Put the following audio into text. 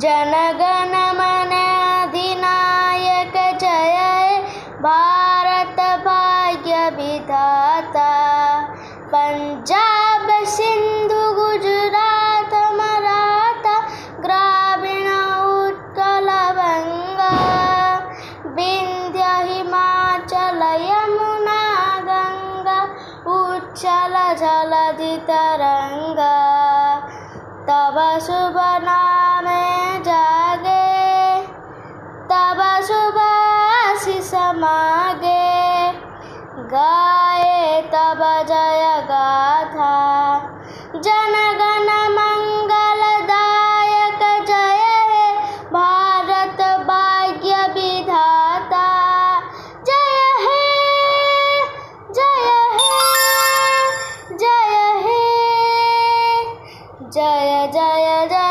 जनगणमनाधिनायक जय। भारत भाग्य विधाता। पंजाब सिंधु गुजरात मराठा ग्रामीण उत्कल भंग विंध्य हिमाचल यमुना गंगा उच्चल जलधि तरंगा तब शुभ नामे सुबास समागे। गाए तब जय गाथा। जनगण मंगल दायक जय हे भारत भाग्य विधाता। जय हे जय हे जय हे। जय जय जय।